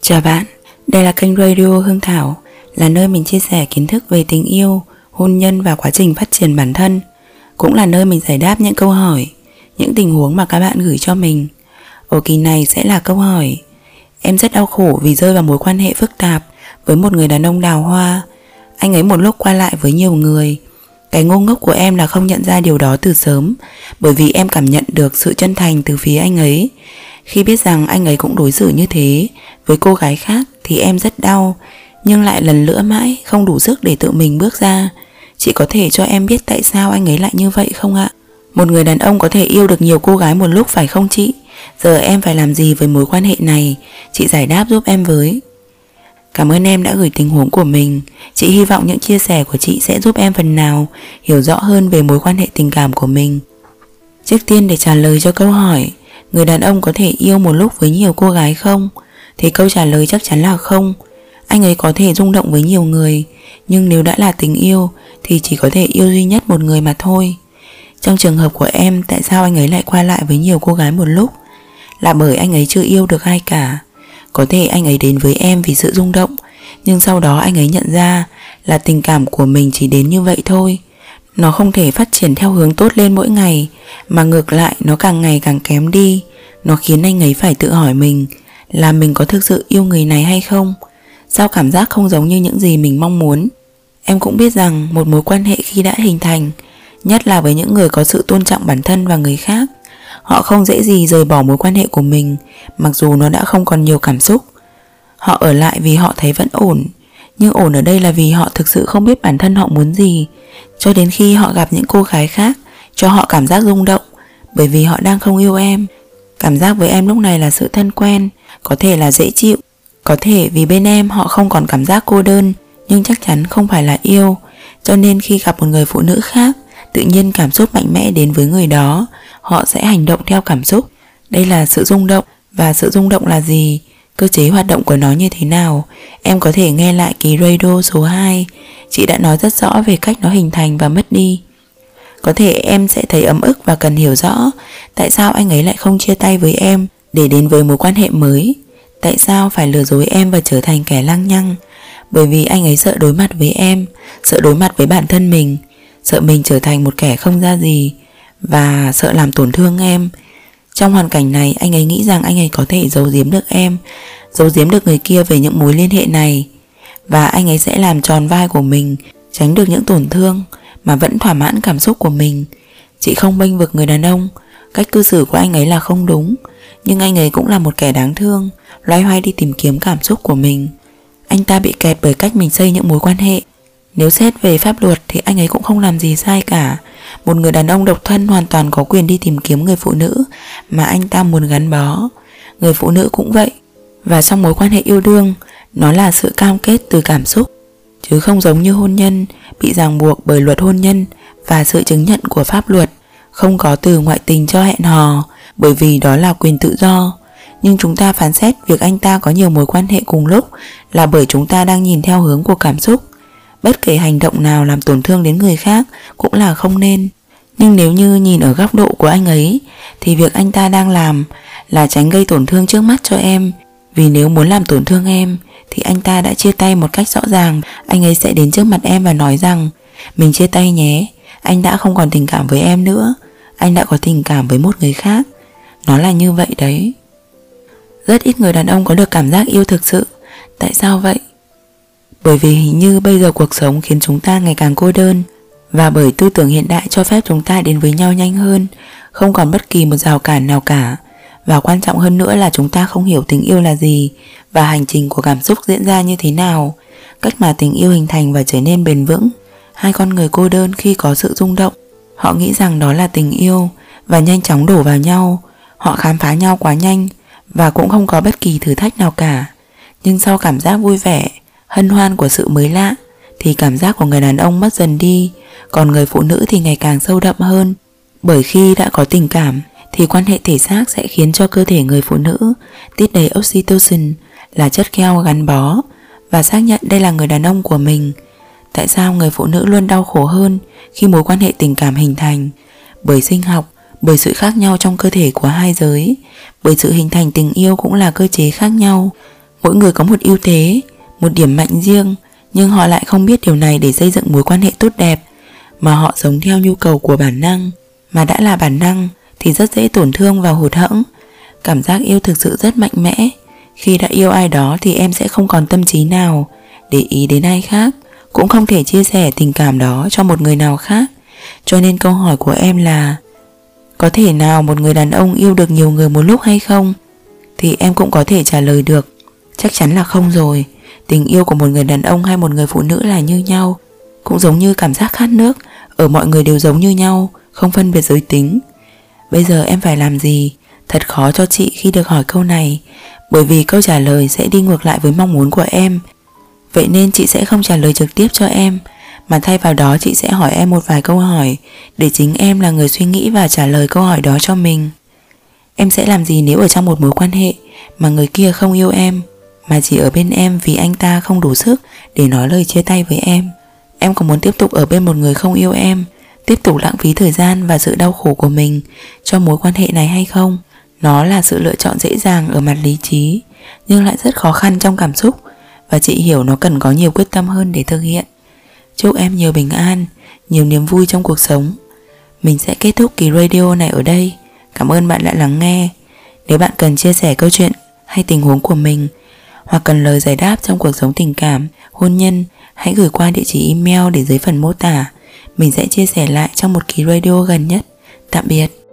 Chào bạn, đây là kênh Radio Hương Thảo, là nơi mình chia sẻ kiến thức về tình yêu, hôn nhân và quá trình phát triển bản thân. Cũng là nơi mình giải đáp những câu hỏi, những tình huống mà các bạn gửi cho mình. Ở kỳ này sẽ là câu hỏi Em rất đau khổ vì rơi vào mối quan hệ phức tạp với một người đàn ông đào hoa. Anh ấy một lúc qua lại với nhiều người. Cái ngu ngốc của em là không nhận ra điều đó từ sớm, bởi vì em cảm nhận được sự chân thành từ phía anh ấy. Khi biết rằng anh ấy cũng đối xử như thế, với cô gái khác thì em rất đau, nhưng lại lần lữa mãi không đủ sức để tự mình bước ra. Chị có thể cho em biết tại sao anh ấy lại như vậy không ạ? Một người đàn ông có thể yêu được nhiều cô gái một lúc phải không chị? Giờ em phải làm gì với mối quan hệ này? Chị giải đáp giúp em với. Cảm ơn em đã gửi tình huống của mình. Chị hy vọng những chia sẻ của chị sẽ giúp em phần nào hiểu rõ hơn về mối quan hệ tình cảm của mình. Trước tiên để trả lời cho câu hỏi, người đàn ông có thể yêu một lúc với nhiều cô gái không? Thì câu trả lời chắc chắn là không. Anh ấy có thể rung động với nhiều người, nhưng nếu đã là tình yêu thì chỉ có thể yêu duy nhất một người mà thôi. Trong trường hợp của em, tại sao anh ấy lại qua lại với nhiều cô gái một lúc? Là bởi anh ấy chưa yêu được ai cả. Có thể anh ấy đến với em vì sự rung động, nhưng sau đó anh ấy nhận ra là tình cảm của mình chỉ đến như vậy thôi. Nó không thể phát triển theo hướng tốt lên mỗi ngày, mà ngược lại nó càng ngày càng kém đi. Nó khiến anh ấy phải tự hỏi mình là mình có thực sự yêu người này hay không? Sao cảm giác không giống như những gì mình mong muốn? Em cũng biết rằng một mối quan hệ khi đã hình thành, nhất là với những người có sự tôn trọng bản thân và người khác, họ không dễ gì rời bỏ mối quan hệ của mình, mặc dù nó đã không còn nhiều cảm xúc. Họ ở lại vì họ thấy vẫn ổn, nhưng ổn ở đây là vì họ thực sự không biết bản thân họ muốn gì, cho đến khi họ gặp những cô gái khác, cho họ cảm giác rung động, bởi vì họ đang không yêu em. Cảm giác với em lúc này là sự thân quen, có thể là dễ chịu, có thể vì bên em họ không còn cảm giác cô đơn, nhưng chắc chắn không phải là yêu, cho nên khi gặp một người phụ nữ khác, tự nhiên cảm xúc mạnh mẽ đến với người đó, họ sẽ hành động theo cảm xúc. Đây là sự rung động và sự rung động là gì? Cơ chế hoạt động của nó như thế nào? Em có thể nghe lại kỳ radio số 2. Chị đã nói rất rõ về cách nó hình thành và mất đi. Có thể em sẽ thấy ấm ức và cần hiểu rõ tại sao anh ấy lại không chia tay với em để đến với mối quan hệ mới. Tại sao phải lừa dối em và trở thành kẻ lăng nhăng? Bởi vì anh ấy sợ đối mặt với em, sợ đối mặt với bản thân mình, sợ mình trở thành một kẻ không ra gì và sợ làm tổn thương em. Trong hoàn cảnh này, anh ấy nghĩ rằng anh ấy có thể giấu giếm được em, giấu giếm được người kia về những mối liên hệ này và anh ấy sẽ làm tròn vai của mình, tránh được những tổn thương mà vẫn thỏa mãn cảm xúc của mình. Chị không bênh vực người đàn ông, cách cư xử của anh ấy là không đúng, nhưng anh ấy cũng là một kẻ đáng thương, loay hoay đi tìm kiếm cảm xúc của mình. Anh ta bị kẹt bởi cách mình xây những mối quan hệ. Nếu xét về pháp luật thì anh ấy cũng không làm gì sai cả. Một người đàn ông độc thân hoàn toàn có quyền đi tìm kiếm người phụ nữ mà anh ta muốn gắn bó. Người phụ nữ cũng vậy. Và trong mối quan hệ yêu đương, nó là sự cam kết từ cảm xúc, chứ không giống như hôn nhân bị ràng buộc bởi luật hôn nhân và sự chứng nhận của pháp luật, không có từ ngoại tình cho hẹn hò, bởi vì đó là quyền tự do. Nhưng chúng ta phán xét việc anh ta có nhiều mối quan hệ cùng lúc là bởi chúng ta đang nhìn theo hướng của cảm xúc. Bất kể hành động nào làm tổn thương đến người khác cũng là không nên. Nhưng nếu như nhìn ở góc độ của anh ấy thì việc anh ta đang làm là tránh gây tổn thương trước mắt cho em. Vì nếu muốn làm tổn thương em thì anh ta đã chia tay một cách rõ ràng. Anh ấy sẽ đến trước mặt em và nói rằng mình chia tay nhé, anh đã không còn tình cảm với em nữa. Anh đã có tình cảm với một người khác. Nó là như vậy đấy. Rất ít người đàn ông có được cảm giác yêu thực sự. Tại sao vậy? Bởi vì hình như bây giờ cuộc sống khiến chúng ta ngày càng cô đơn và bởi tư tưởng hiện đại cho phép chúng ta đến với nhau nhanh hơn, không còn bất kỳ một rào cản nào cả. Và quan trọng hơn nữa là chúng ta không hiểu tình yêu là gì và hành trình của cảm xúc diễn ra như thế nào, cách mà tình yêu hình thành và trở nên bền vững. Hai con người cô đơn khi có sự rung động, họ nghĩ rằng đó là tình yêu và nhanh chóng đổ vào nhau, họ khám phá nhau quá nhanh và cũng không có bất kỳ thử thách nào cả. Nhưng sau cảm giác vui vẻ, hân hoan của sự mới lạ thì cảm giác của người đàn ông mất dần đi, còn người phụ nữ thì ngày càng sâu đậm hơn. Bởi khi đã có tình cảm thì quan hệ thể xác sẽ khiến cho cơ thể người phụ nữ tiết đầy oxytocin là chất keo gắn bó và xác nhận đây là người đàn ông của mình. Tại sao người phụ nữ luôn đau khổ hơn khi mối quan hệ tình cảm hình thành? Bởi sinh học, bởi sự khác nhau trong cơ thể của hai giới, bởi sự hình thành tình yêu cũng là cơ chế khác nhau. Mỗi người có một ưu thế, một điểm mạnh riêng, nhưng họ lại không biết điều này để xây dựng mối quan hệ tốt đẹp, mà họ sống theo nhu cầu của bản năng. Mà đã là bản năng thì rất dễ tổn thương và hụt hẫng. Cảm giác yêu thực sự rất mạnh mẽ. Khi đã yêu ai đó thì em sẽ không còn tâm trí nào để ý đến ai khác, cũng không thể chia sẻ tình cảm đó cho một người nào khác. Cho nên câu hỏi của em là Có thể nào một người đàn ông yêu được nhiều người một lúc hay không? Thì em cũng có thể trả lời được Chắc chắn là không rồi Tình yêu của một người đàn ông hay một người phụ nữ là như nhau, Cũng giống như cảm giác khát nước. Ở mọi người đều giống như nhau, Không phân biệt giới tính. Bây giờ em phải làm gì? Thật khó cho chị khi được hỏi câu này, Bởi vì câu trả lời sẽ đi ngược lại với mong muốn của em. Vậy nên chị sẽ không trả lời trực tiếp cho em, Mà thay vào đó chị sẽ hỏi em một vài câu hỏi, Để chính em là người suy nghĩ và trả lời câu hỏi đó cho mình. Em sẽ làm gì nếu ở trong một mối quan hệ Mà người kia không yêu em? Mà chỉ ở bên em vì anh ta không đủ sức Để nói lời chia tay với em. Em có muốn tiếp tục ở bên một người không yêu em, Tiếp tục lãng phí thời gian và sự đau khổ của mình Cho mối quan hệ này hay không? Nó là sự lựa chọn dễ dàng ở mặt lý trí, Nhưng lại rất khó khăn trong cảm xúc, Và chị hiểu nó cần có nhiều quyết tâm hơn để thực hiện. Chúc em nhiều bình an, Nhiều niềm vui trong cuộc sống. Mình sẽ kết thúc kỳ radio này ở đây. Cảm ơn bạn đã lắng nghe. Nếu bạn cần chia sẻ câu chuyện hay tình huống của mình hoặc cần lời giải đáp trong cuộc sống tình cảm, hôn nhân, hãy gửi qua địa chỉ email để dưới phần mô tả. Mình sẽ chia sẻ lại trong một kỳ radio gần nhất. Tạm biệt.